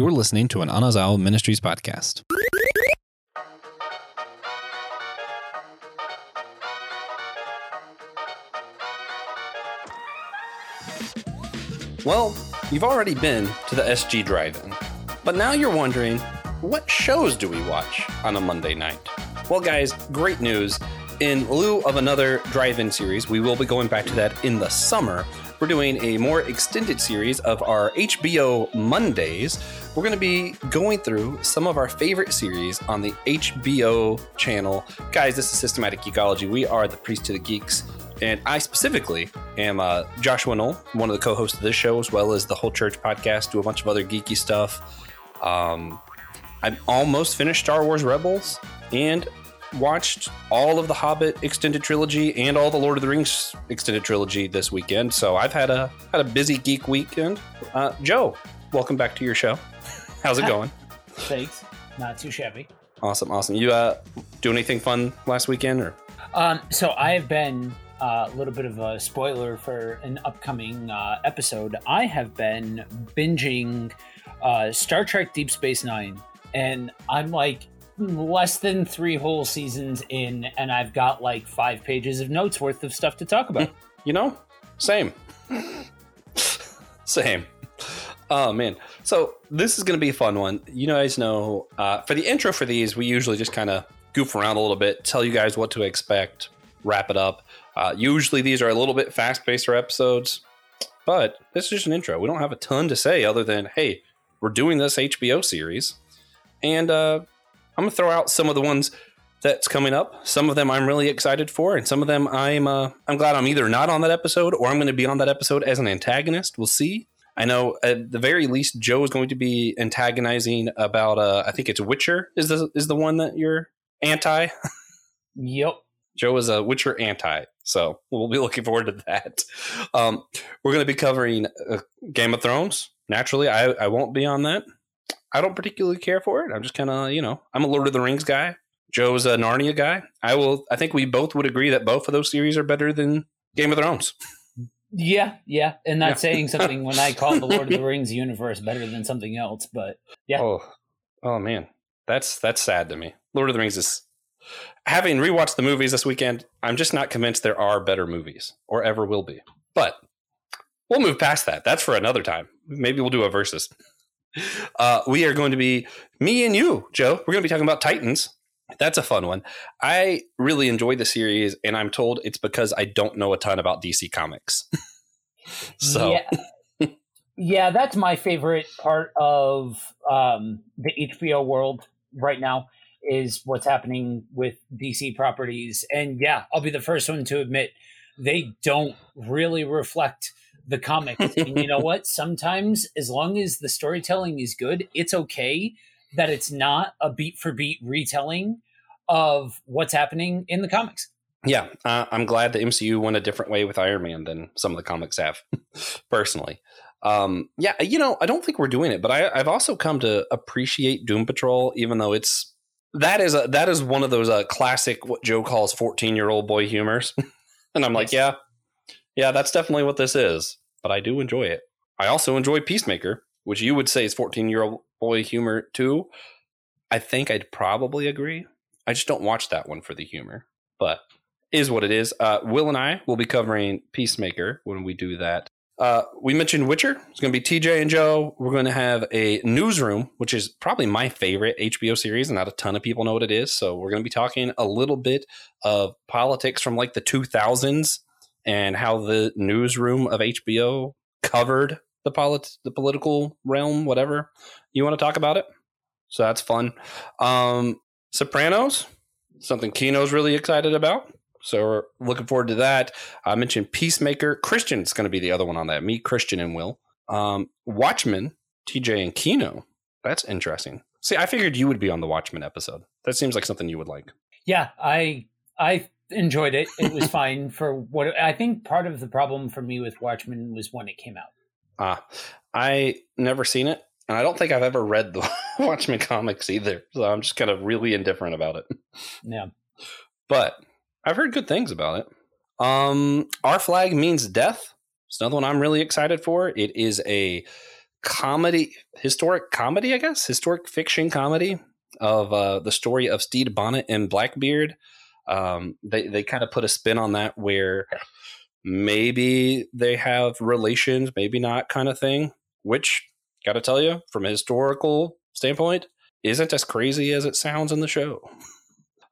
You're listening to an Anazao Ministries podcast. Well, you've already been to the SG Drive In, but now you're wondering what shows do we watch on a Monday night? Well, guys, great news. In lieu of another drive in series, we will be going back to that in the summer. We're doing a more extended series of our HBO Mondays. We're going to be going through some of our favorite series on the HBO channel. Guys, this is Systematic Geekology. We are the Priest to the Geeks. And I specifically am uh, Joshua Knoll, one of the co hosts of this show, as well as the Whole Church podcast, do a bunch of other geeky stuff. Um, I'm almost finished Star Wars Rebels and watched all of the Hobbit extended trilogy and all the Lord of the Rings extended trilogy this weekend. So I've had a had a busy geek weekend. Uh, Joe, welcome back to your show. How's it going? Thanks. Not too shabby. Awesome, awesome. You uh, do anything fun last weekend or? Um, so I have been uh, a little bit of a spoiler for an upcoming uh, episode. I have been binging uh, Star Trek Deep Space Nine, and I'm like less than three whole seasons in, and I've got like five pages of notes worth of stuff to talk about. You know, same, same. Oh man, so this is going to be a fun one. You guys know, uh, for the intro for these, we usually just kind of goof around a little bit, tell you guys what to expect, wrap it up. Uh, usually these are a little bit fast pacer episodes, but this is just an intro. We don't have a ton to say other than, hey, we're doing this HBO series, and uh, I'm gonna throw out some of the ones that's coming up. Some of them I'm really excited for, and some of them I'm uh, I'm glad I'm either not on that episode or I'm going to be on that episode as an antagonist. We'll see. I know at the very least Joe is going to be antagonizing about uh, I think it's Witcher is the is the one that you're anti. yep. Joe is a Witcher anti, so we'll be looking forward to that. Um, we're going to be covering uh, Game of Thrones. Naturally, I, I won't be on that. I don't particularly care for it. I'm just kind of, you know, I'm a Lord of the Rings guy. Joe's a Narnia guy. I will. I think we both would agree that both of those series are better than Game of Thrones. Yeah, yeah, and not yeah. saying something when I call the Lord of the Rings universe better than something else. But yeah. Oh, oh man, that's that's sad to me. Lord of the Rings is having rewatched the movies this weekend, I'm just not convinced there are better movies or ever will be. But we'll move past that. That's for another time. Maybe we'll do a versus. Uh, we are going to be me and you, Joe. We're going to be talking about Titans. That's a fun one. I really enjoyed the series, and I'm told it's because I don't know a ton about DC Comics. so. Yeah. yeah, that's my favorite part of um, the HBO world right now is what's happening with DC properties. And yeah, I'll be the first one to admit they don't really reflect the comics. and you know what? Sometimes, as long as the storytelling is good, it's okay that it's not a beat for beat retelling of what's happening in the comics. Yeah, uh, I'm glad the MCU went a different way with Iron Man than some of the comics have, personally. Um, yeah, you know, I don't think we're doing it, but I, I've also come to appreciate Doom Patrol, even though it's that is a that is one of those uh, classic what Joe calls fourteen year old boy humors, and I'm like, yeah, yeah, that's definitely what this is. But I do enjoy it. I also enjoy Peacemaker, which you would say is fourteen year old boy humor too. I think I'd probably agree. I just don't watch that one for the humor, but is what it is. Uh, Will and I will be covering Peacemaker when we do that uh, we mentioned Witcher. It's going to be TJ and Joe. We're going to have a newsroom, which is probably my favorite HBO series, and not a ton of people know what it is. So we're going to be talking a little bit of politics from like the 2000s and how the newsroom of HBO covered the polit- the political realm, whatever you want to talk about it. So that's fun. Um, Sopranos, something Kino's really excited about. So we're looking forward to that. I mentioned Peacemaker. Christian's going to be the other one on that. Me, Christian, and Will. Um, Watchmen, TJ, and Kino. That's interesting. See, I figured you would be on the Watchmen episode. That seems like something you would like. Yeah, I I enjoyed it. It was fine for what I think. Part of the problem for me with Watchmen was when it came out. Ah, I never seen it, and I don't think I've ever read the Watchmen comics either. So I'm just kind of really indifferent about it. Yeah, but I've heard good things about it. Um, Our Flag Means Death. It's another one I'm really excited for. It is a comedy, historic comedy, I guess, historic fiction comedy of uh, the story of Stede Bonnet and Blackbeard. Um, they they kind of put a spin on that where maybe they have relations, maybe not, kind of thing. Which, got to tell you, from a historical standpoint, isn't as crazy as it sounds in the show.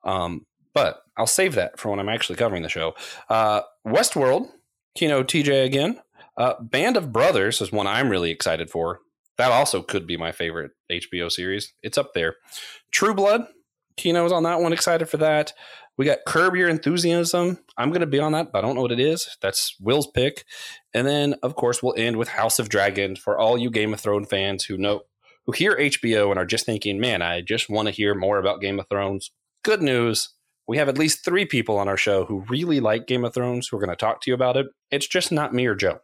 Um, but I'll save that for when I'm actually covering the show. Uh, Westworld, Kino TJ again. Uh, Band of Brothers is one I'm really excited for. That also could be my favorite HBO series. It's up there. True Blood, Kino's on that one. Excited for that. We got Curb Your Enthusiasm. I'm going to be on that, but I don't know what it is. That's Will's pick. And then, of course, we'll end with House of Dragons for all you Game of Thrones fans who know who hear HBO and are just thinking, "Man, I just want to hear more about Game of Thrones." Good news. We have at least three people on our show who really like Game of Thrones who are going to talk to you about it. It's just not me or Joe.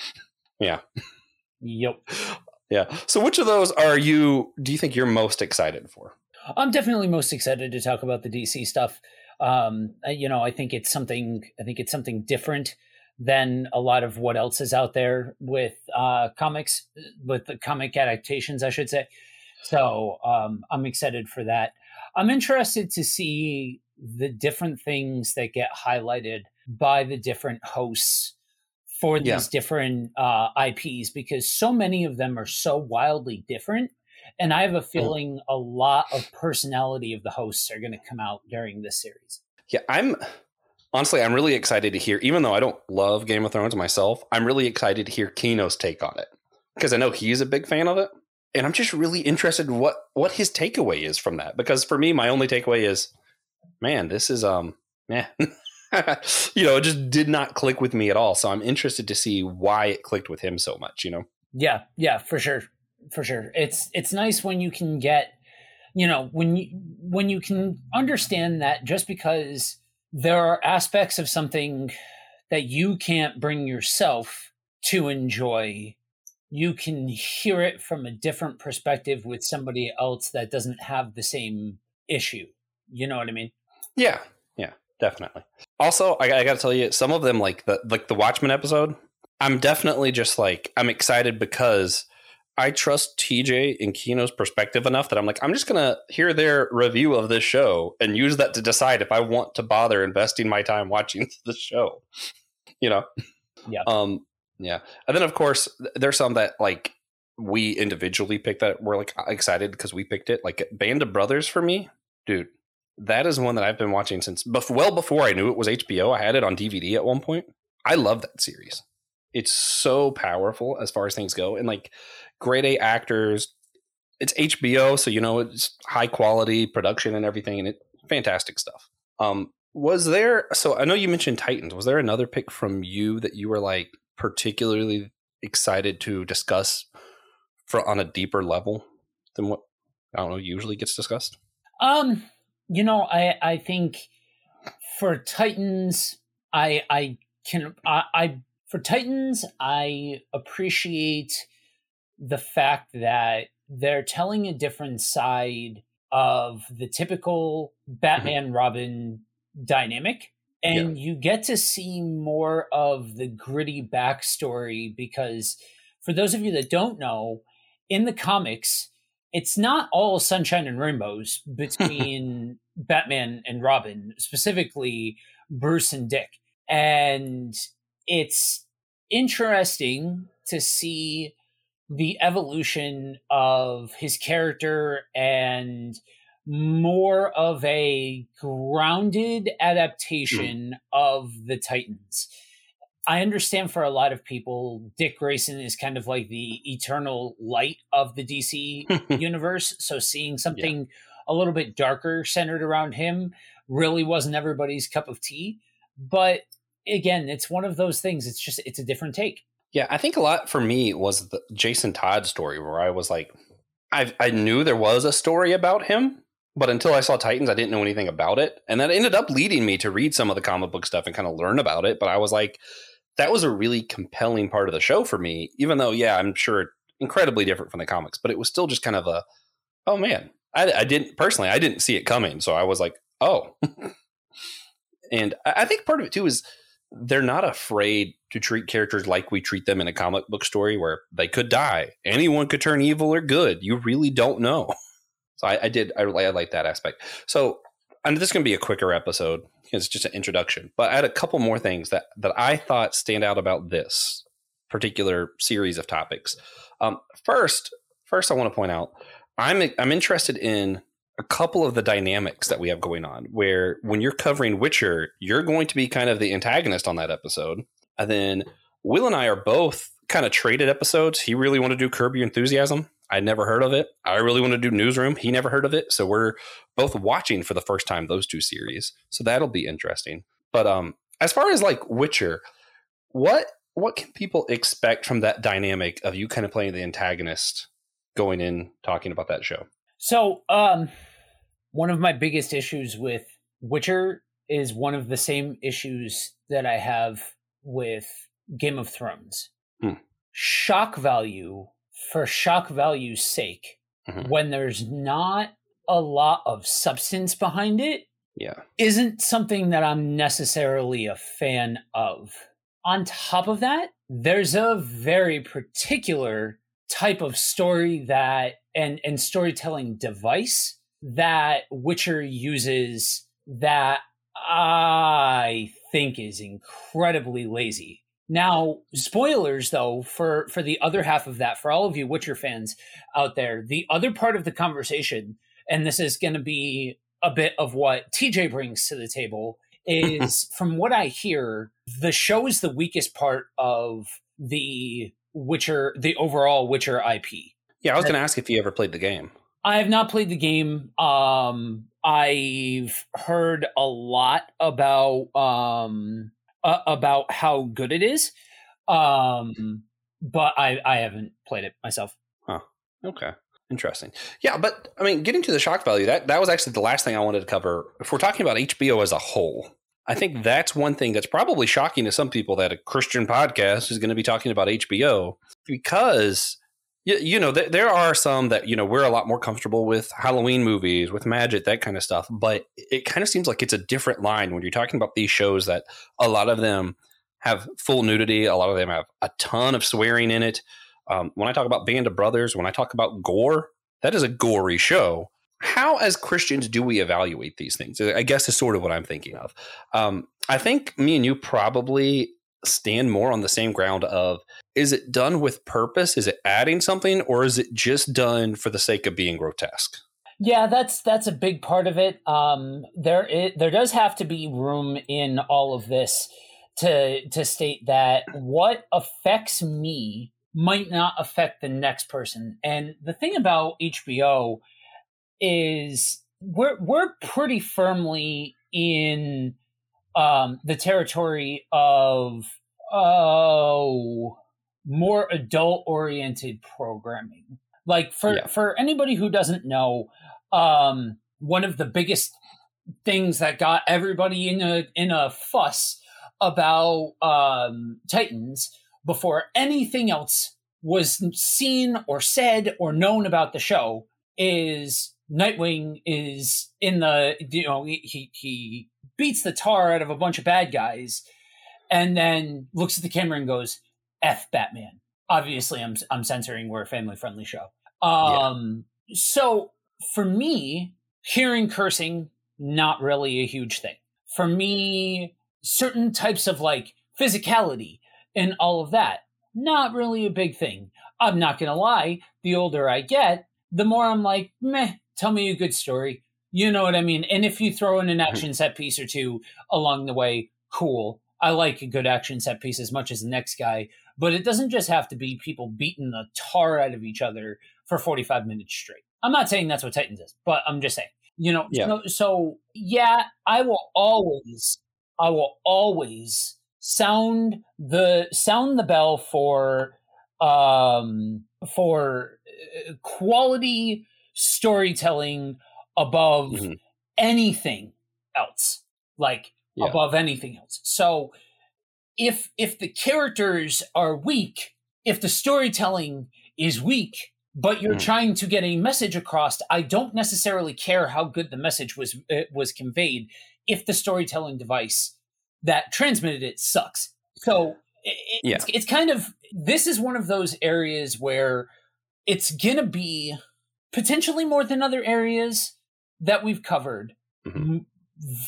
yeah. Yep. Yeah. So, which of those are you? Do you think you're most excited for? I'm definitely most excited to talk about the DC stuff. Um, you know, I think it's something. I think it's something different than a lot of what else is out there with uh, comics, with the comic adaptations, I should say. So um, I'm excited for that. I'm interested to see the different things that get highlighted by the different hosts for these yeah. different uh, IPs because so many of them are so wildly different. And I have a mm. feeling a lot of personality of the hosts are going to come out during this series. Yeah, I'm honestly, I'm really excited to hear, even though I don't love Game of Thrones myself, I'm really excited to hear Kino's take on it because I know he's a big fan of it. And I'm just really interested what, what his takeaway is from that. Because for me, my only takeaway is, man, this is, um, yeah, you know, it just did not click with me at all. So I'm interested to see why it clicked with him so much, you know? Yeah, yeah, for sure. For sure. It's, it's nice when you can get, you know, when you, when you can understand that just because there are aspects of something that you can't bring yourself to enjoy you can hear it from a different perspective with somebody else that doesn't have the same issue. You know what i mean? Yeah. Yeah definitely. Also i, I gotta tell you some of them like the like the watchmen episode i'm definitely just like i'm excited because I trust TJ and Kino's perspective enough that I'm like, I'm just gonna hear their review of this show and use that to decide if I want to bother investing my time watching the show. You know? Yeah. Um, yeah. And then of course there's some that like we individually picked that we're like excited because we picked it. Like Band of Brothers for me, dude. That is one that I've been watching since well before I knew it was HBO. I had it on DVD at one point. I love that series. It's so powerful as far as things go. And like grade A actors. It's HBO, so you know it's high quality production and everything, and it fantastic stuff. Um, was there? So I know you mentioned Titans. Was there another pick from you that you were like particularly excited to discuss for on a deeper level than what I don't know usually gets discussed? Um, you know, I I think for Titans, I I can I, I for Titans I appreciate the fact that they're telling a different side of the typical Batman mm-hmm. Robin dynamic. And yeah. you get to see more of the gritty backstory because, for those of you that don't know, in the comics, it's not all sunshine and rainbows between Batman and Robin, specifically Bruce and Dick. And it's interesting to see the evolution of his character and more of a grounded adaptation mm. of the Titans. I understand for a lot of people, Dick Grayson is kind of like the eternal light of the DC universe. So seeing something yeah. a little bit darker centered around him really wasn't everybody's cup of tea. But again, it's one of those things. It's just, it's a different take. Yeah, I think a lot for me was the Jason Todd story where I was like, I I knew there was a story about him, but until I saw Titans, I didn't know anything about it, and that ended up leading me to read some of the comic book stuff and kind of learn about it. But I was like, that was a really compelling part of the show for me, even though yeah, I'm sure incredibly different from the comics, but it was still just kind of a, oh man, I, I didn't personally, I didn't see it coming, so I was like, oh, and I think part of it too is they're not afraid to treat characters like we treat them in a comic book story where they could die. Anyone could turn evil or good. You really don't know. So I, I did, I, I like that aspect. So, and this is going to be a quicker episode. It's just an introduction, but I had a couple more things that, that I thought stand out about this particular series of topics. Um, first, first I want to point out, I'm, I'm interested in a couple of the dynamics that we have going on where when you're covering Witcher, you're going to be kind of the antagonist on that episode. And then Will and I are both kind of traded episodes. He really wanted to do Curb Your Enthusiasm. I'd never heard of it. I really want to do Newsroom. He never heard of it. So we're both watching for the first time those two series. So that'll be interesting. But um as far as like Witcher, what what can people expect from that dynamic of you kind of playing the antagonist going in talking about that show? So, um, one of my biggest issues with Witcher is one of the same issues that I have with Game of Thrones. Hmm. Shock value for shock value's sake, Mhm. when there's not a lot of substance behind it, Yeah. isn't something that I'm necessarily a fan of. On top of that, there's a very particular type of story that and and storytelling device that Witcher uses that I think is incredibly lazy. Now, spoilers though for for the other half of that for all of you Witcher fans out there, the other part of the conversation and this is going to be a bit of what TJ brings to the table is from what I hear, the show is the weakest part of the Witcher, the overall Witcher IP. Yeah, I was going to ask if you ever played the game. I have not played the game. Um, I've heard a lot about um uh, about how good it is, um, but I I haven't played it myself. Okay. Interesting. Yeah, but I mean, getting to the shock value, that that was actually the last thing I wanted to cover. If we're talking about HBO as a whole, I think that's one thing that's probably shocking to some people that a Christian podcast is going to be talking about HBO because you, you know th- there are some that you know we're a lot more comfortable with Halloween movies, with magic, that kind of stuff. But it kind of seems like it's a different line when you're talking about these shows that a lot of them have full nudity, a lot of them have a ton of swearing in it. Um, when I talk about Band of Brothers, when I talk about gore, that is a gory show. How, as Christians, do we evaluate these things? I guess is sort of what I'm thinking of. Um, I think me and you probably stand more on the same ground of is it done with purpose? Is it adding something, or is it just done for the sake of being grotesque? Yeah, that's that's a big part of it. Um, there i there does have to be room in all of this to to state that what affects me might not affect the next person. And the thing about HBO is we're we're pretty firmly in um, the territory of oh more adult oriented programming. Like for Yeah. for anybody who doesn't know, um, one of the biggest things that got everybody in a in a fuss about um, Titans before anything else was seen or said or known about the show is Nightwing is in the you know he he, he beats the tar out of a bunch of bad guys and then looks at the camera and goes F Batman. Obviously I'm I'm censoring we're a family friendly show. Um so for me hearing cursing not really a huge thing. For me certain types of like physicality and all of that not really a big thing. I'm not going to lie, the older I get, the more I'm like, meh, tell me a good story. You know what I mean? And if you throw in an action set piece or two along the way, cool. I like a good action set piece as much as the next guy, but it doesn't just have to be people beating the tar out of each other for 45 minutes straight. I'm not saying that's what Titans is, but I'm just saying, you know, Yeah. so, so yeah, I will always, I will always sound the sound the bell for um for uh, quality storytelling above Mhm. anything else like Yeah. above anything else so if if the characters are weak if the storytelling is weak but you're Mhm. trying to get a message across i don't necessarily care how good the message was uh, was conveyed if the storytelling device that transmitted it sucks. So it, Yeah. it's, it's kind of this is one of those areas where it's gonna be potentially more than other areas that we've covered. Mhm.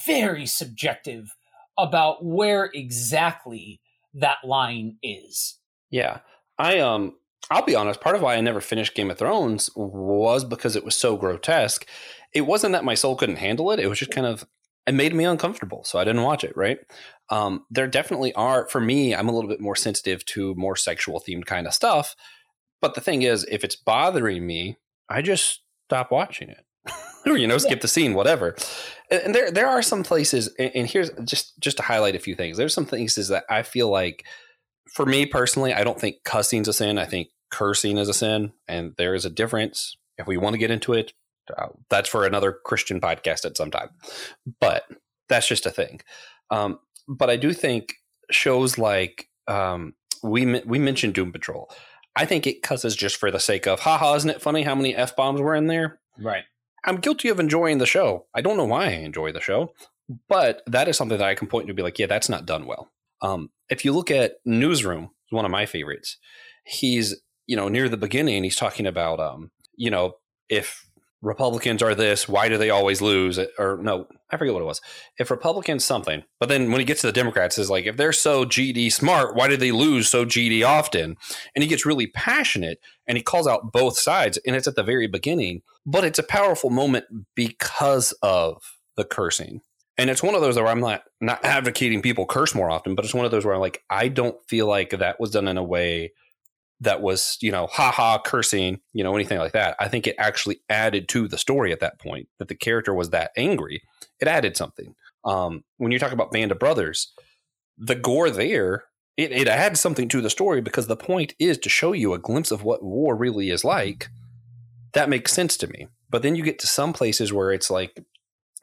Very subjective about where exactly that line is. Yeah. I um I'll be honest, part of why I never finished Game of Thrones was because it was so grotesque. It wasn't that my soul couldn't handle it, it was just kind of it made me uncomfortable, so I didn't watch it, right? Um there definitely are for me, I'm a little bit more sensitive to more sexual themed kind of stuff. But the thing is, if it's bothering me, I just stop watching it. or you know, skip the scene, whatever. And, there there are some places and, here's just just to highlight a few things. There's some places that I feel like for me personally, I don't think cussing's a sin. I think cursing is a sin, and there is a difference. If we want to get into it, uh, that's for another Christian podcast at some time. But that's just a thing. Um, but I do think shows like um, we we mentioned Doom Patrol. I think it cusses just for the sake of, haha, isn't it funny how many f bombs were in there? Right. I'm guilty of enjoying the show. I don't know why I enjoy the show, but that is something that I can point to and be like, yeah, that's not done well. Um, if you look at Newsroom, one of my favorites. He's, you know, near the beginning, he's talking about, um, you know, if Republicans are this, why do they always lose? Or no, I forget what it was. If Republicans something, but then when he gets to the Democrats, is like, if they're so GD smart, why do they lose so GD often? And he gets really passionate and he calls out both sides, and it's at the very beginning. But it's a powerful moment because of the cursing. And it's one of those where I'm not not advocating people curse more often, but it's one of those where I'm like, I don't feel like that was done in a way that was, you know, haha cursing, you know, anything like that. I think it actually added to the story at that point that the character was that angry. It added something. Um, when you talk about Band of Brothers, the gore there, it, it adds something to the story because the point is to show you a glimpse of what war really is like. That makes sense to me. But then you get to some places where it's like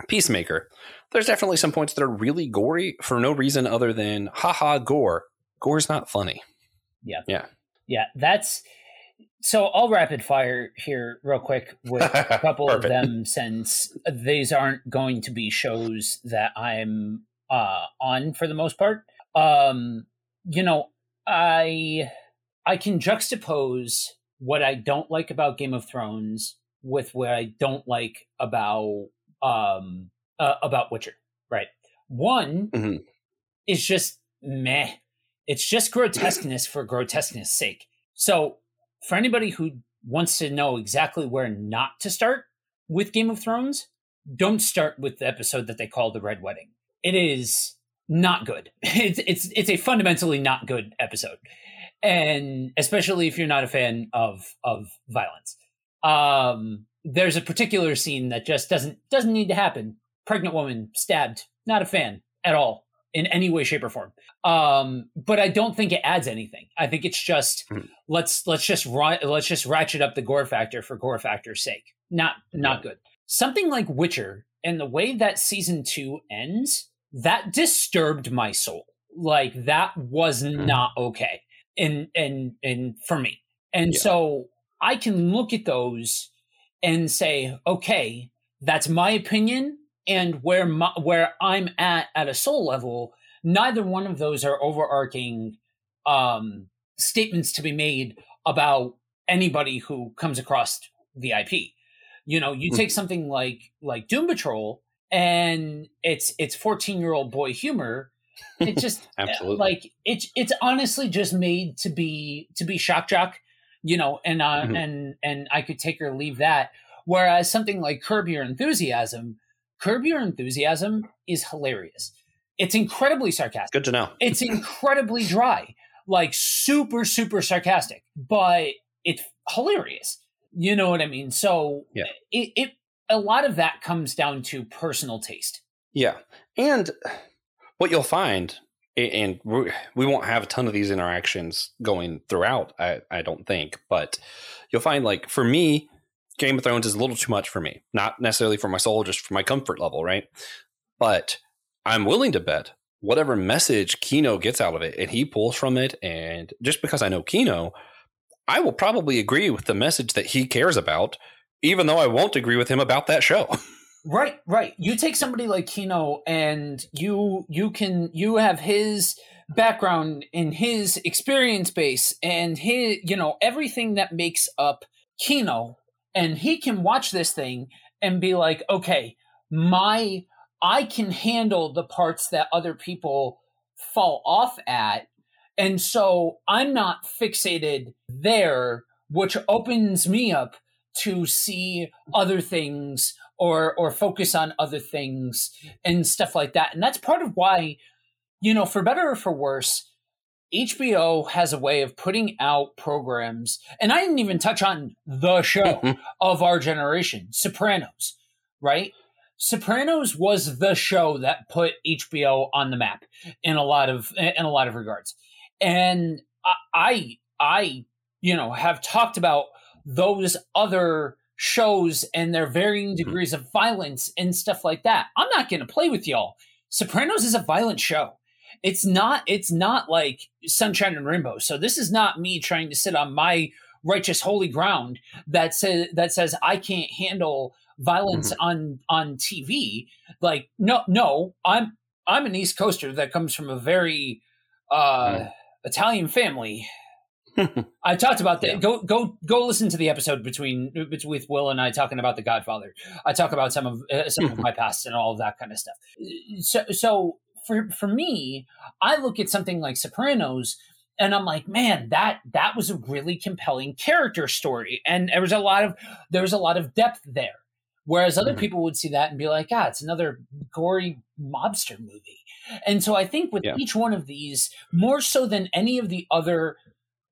Peacemaker. There's definitely some points that are really gory for no reason other than haha gore. Gore's not funny. Yeah. Yeah, that's so I'll rapid fire here real quick with a couple of them since these aren't going to be shows that I'm uh on for the most part. Um you know, I I can juxtapose what I don't like about Game of Thrones with what I don't like about um uh, about Witcher, right? One Mhm. is just meh. It's just grotesqueness for grotesqueness sake. So, for anybody who wants to know exactly where not to start with Game of Thrones, don't start with the episode that they call the Red Wedding. It is not good. It's it's it's a fundamentally not good episode, and especially if you're not a fan of of violence. Um, there's a particular scene that just doesn't doesn't need to happen. Pregnant woman stabbed. Not a fan at all in any way, shape, or form. Um, but I don't think it adds anything. I think it's just Mhm. let's let's just let's just ratchet up the gore factor for gore factor's sake. Not not good. Something like Witcher and the way that season two ends that disturbed my soul. Like that was Mhm. not okay. And and and for me. And Yeah. so I can look at those and say, okay, that's my opinion and where my, where I'm at at a soul level, neither one of those are overarching um, statements to be made about anybody who comes across the IP. You know, you Mm. take something like like Doom Patrol, and it's it's fourteen year old boy humor. It just Absolutely. like it's it's honestly just made to be to be shock jock, you know, and uh, Mhm. and and I could take or leave that. Whereas something like Curb Your Enthusiasm, Curb Your Enthusiasm is hilarious. It's incredibly sarcastic. Good to know. It's incredibly dry, like super super sarcastic, but it's hilarious. You know what I mean? So Yeah. it, it a lot of that comes down to personal taste. Yeah. And what you'll find, and we we won't have a ton of these interactions going throughout, I, I don't think, but you'll find, like, for me, Game of Thrones is a little too much for me. Not necessarily for my soul, just for my comfort level, right? But I'm willing to bet whatever message Kino gets out of it and he pulls from it, and just because I know Kino, I will probably agree with the message that he cares about, even though I won't agree with him about that show. Right, right. You take somebody like Kino and you you can you have his background in his experience base and his you know everything that makes up Kino and he can watch this thing and be like, "Okay, my I can handle the parts that other people fall off at." And so I'm not fixated there, which opens me up to see other things or or focus on other things and stuff like that. And that's part of why, you know, for better or for worse, HBO has a way of putting out programs, and I didn't even touch on the show of our generation, Sopranos, right? Sopranos was the show that put HBO on the map in a lot of in a lot of regards. And I I you know have talked about those other shows and their varying mm-hmm. degrees of violence and stuff like that. I'm not going to play with y'all. Sopranos is a violent show. It's not it's not like Sunshine and Rainbow. So this is not me trying to sit on my righteous holy ground that says that says I can't handle violence mm-hmm. on on TV. Like no no, I'm I'm an East Coaster that comes from a very uh mm. Italian family I talked about that. Yeah. Go go go listen to the episode between with Will and I talking about The Godfather. I talk about some of uh, some of my past and all of that kind of stuff. So so for for me, I look at something like Sopranos and I'm like, man, that that was a really compelling character story, and there was a lot of there was a lot of depth there. Whereas other mm-hmm. people would see that and be like, ah, it's another gory mobster movie. And so I think with yeah. each one of these, more so than any of the other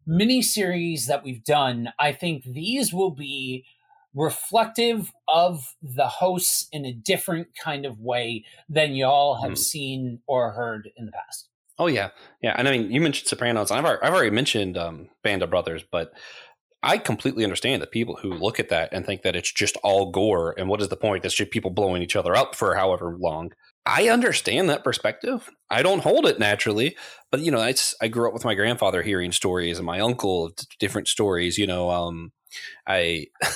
mini series that we've done, I think these will be reflective of the hosts in a different kind of way than y'all have mm. seen or heard in the past. Oh yeah, yeah, and I mean, you mentioned Sopranos. I've already, I've already mentioned um, Band of Brothers, but I completely understand that people who look at that and think that it's just all gore and what is the point? It's just people blowing each other up for however long. I understand that perspective. I don't hold it naturally, but you know, I, I grew up with my grandfather hearing stories and my uncle different stories. You know, um, I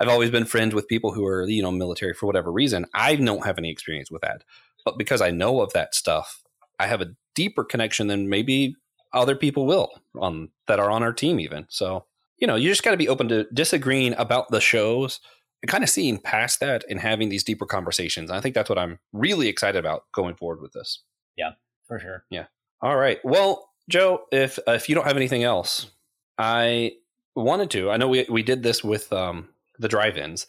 I've always been friends with people who are you know military for whatever reason. I don't have any experience with that, but because I know of that stuff, I have a deeper connection than maybe other people will on that are on our team even. So you know, you just got to be open to disagreeing about the shows and kind of seeing past that and having these deeper conversations. I think that's what I'm really excited about going forward with this. Yeah, for sure. Yeah. All right. Well, Joe, if uh, if you don't have anything else, I wanted to. I know we we did this with um, the drive-ins,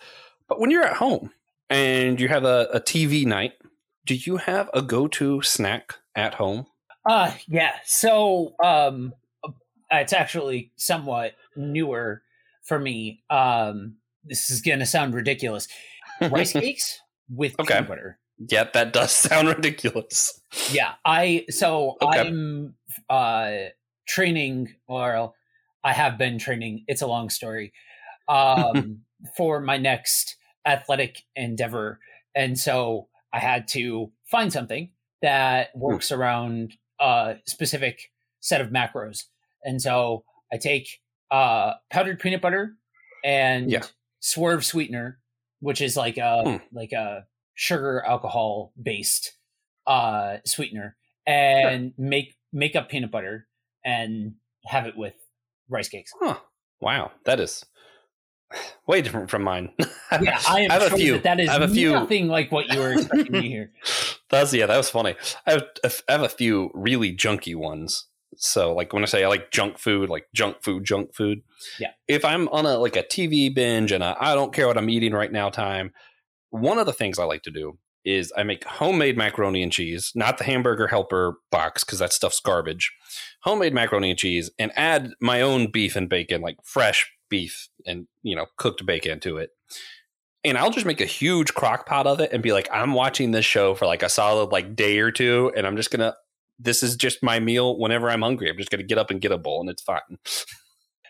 but when you're at home and you have a, a TV night, do you have a go-to snack at home? Uh yeah. So um, it's actually somewhat newer for me. Um, this is going to sound ridiculous. Rice cakes with okay. peanut butter. Yeah, that does sound ridiculous. Yeah, I so okay. I'm uh training or I have been training. It's a long story. Um for my next athletic endeavor. And so I had to find something that hmm. works hmm. around a specific set of macros. And so I take uh powdered peanut butter and yeah swerve sweetener, which is like a hmm. like a sugar alcohol based uh sweetener, and sure. make make up peanut butter and have it with rice cakes. Huh. Wow, that is way different from mine. yeah, I am I have a few. That, that is I have a few. nothing like what you were expecting to hear. That's yeah, that was funny. I have, I have a few really junky ones so like when I say I like junk food, like junk food, junk food. Yeah. If I'm on a like a TV binge and I don't care what I'm eating right now time, one of the things I like to do is I make homemade macaroni and cheese, not the hamburger helper box because that stuff's garbage. Homemade macaroni and cheese and add my own beef and bacon, like fresh beef and you know cooked bacon to it. And I'll just make a huge crock pot of it and be like, I'm watching this show for like a solid like day or two, and I'm just gonna this is just my meal whenever I'm hungry. I'm just to get up and get a bowl and it's fine.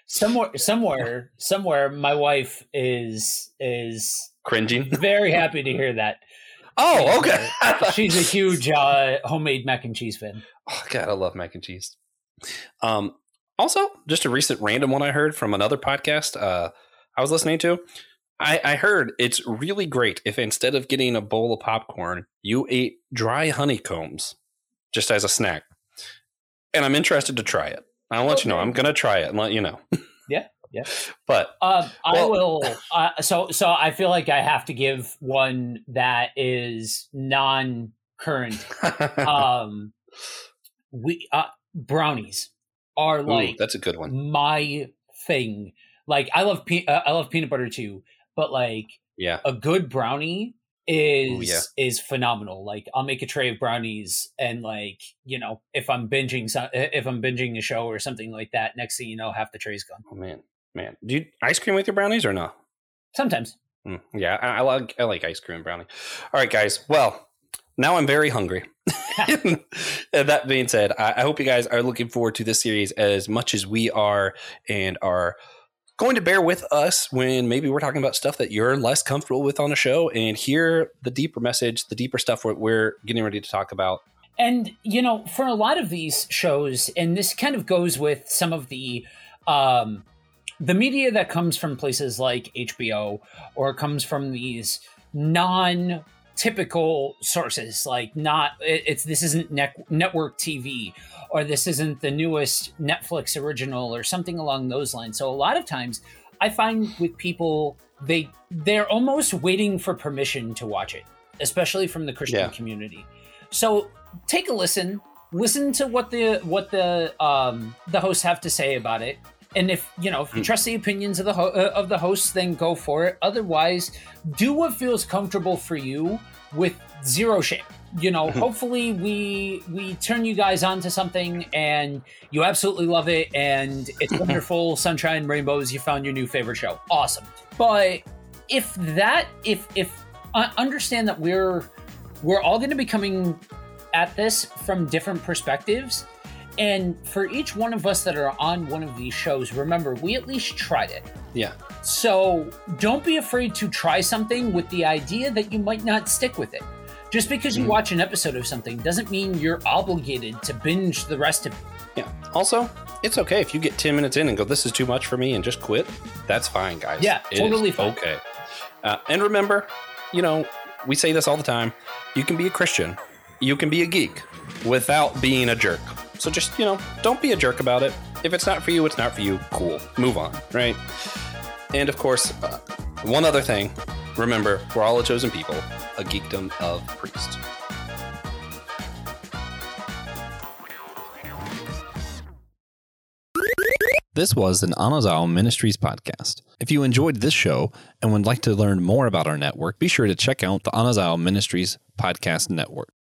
somewhere, somewhere, somewhere, my wife is is cringing. Very happy to hear that. Oh, okay. She's a huge uh, homemade mac and cheese fan. Oh God, I love mac and cheese. Um, also, just a recent random one I heard from another podcast uh, I was listening to. I, I heard it's really great if instead of getting a bowl of popcorn, you ate dry honeycombs just as a snack. And I'm interested to try it. I'll let you know. I'm going to try it and let you know. Yeah, yeah. But Um, I Well- will. Uh, so, so I feel like I have to give one that is non-current. Um, we uh, brownies are Ooh, like that's a good one. my thing. Like I love pe- uh, I love peanut butter too, but like Yeah. a good brownie is Ooh, yeah. is phenomenal. Like I'll make a tray of brownies and like, you know, if I'm binging so- if I'm binging a show or something like that, next thing you know half the tray's gone. Oh man, man. Do you ice cream with your brownies or no? Sometimes. Mm, yeah, I, I like I like ice cream and brownie. All right, guys. Well, now I'm very hungry. and that being said, I, hope you guys are looking forward to this series as much as we are, and are going to bear with us when maybe we're talking about stuff that you're less comfortable with on the show, and hear the deeper message, the deeper stuff we're, we're getting ready to talk about. And you know, for a lot of these shows, and this kind of goes with some of the um, the media that comes from places like HBO or comes from these non typical sources like not it's this isn't net, network TV or this isn't the newest Netflix original or something along those lines. So a lot of times I find with people they they're almost waiting for permission to watch it, especially from the Christian Yeah. community. So take a listen, listen to what the what the um the hosts have to say about it. And if you know if you Hmm. trust the opinions of the ho- uh, of the hosts, then go for it. Otherwise, do what feels comfortable for you with zero shame. You know, hopefully we we turn you guys on to something and you absolutely love it and it's wonderful sunshine rainbows you found your new favorite show. Awesome. But if that if if uh, understand that we're we're all going to be coming at this from different perspectives and for each one of us that are on one of these shows remember we at least tried it Yeah, so don't be afraid to try something with the idea that you might not stick with it. Just because you Mhm. watch an episode of something doesn't mean you're obligated to binge the rest of it. yeah. Also, it's okay if you get ten minutes in and go, "This is too much for me," and just quit. That's fine, guys. Yeah, It totally fine. Okay. Uh, and remember, you know, we say this all the time. You can be a Christian, you can be a geek, without being a jerk. So just you know, don't be a jerk about it. If it's not for you, it's not for you. Cool. Move on. Right. And of course, uh, one other thing. Remember, we're all a chosen people, a geekdom of priests. This was an Anazao Ministries podcast. If you enjoyed this show and would like to learn more about our network, be sure to check out the Anazao Ministries Podcast Network.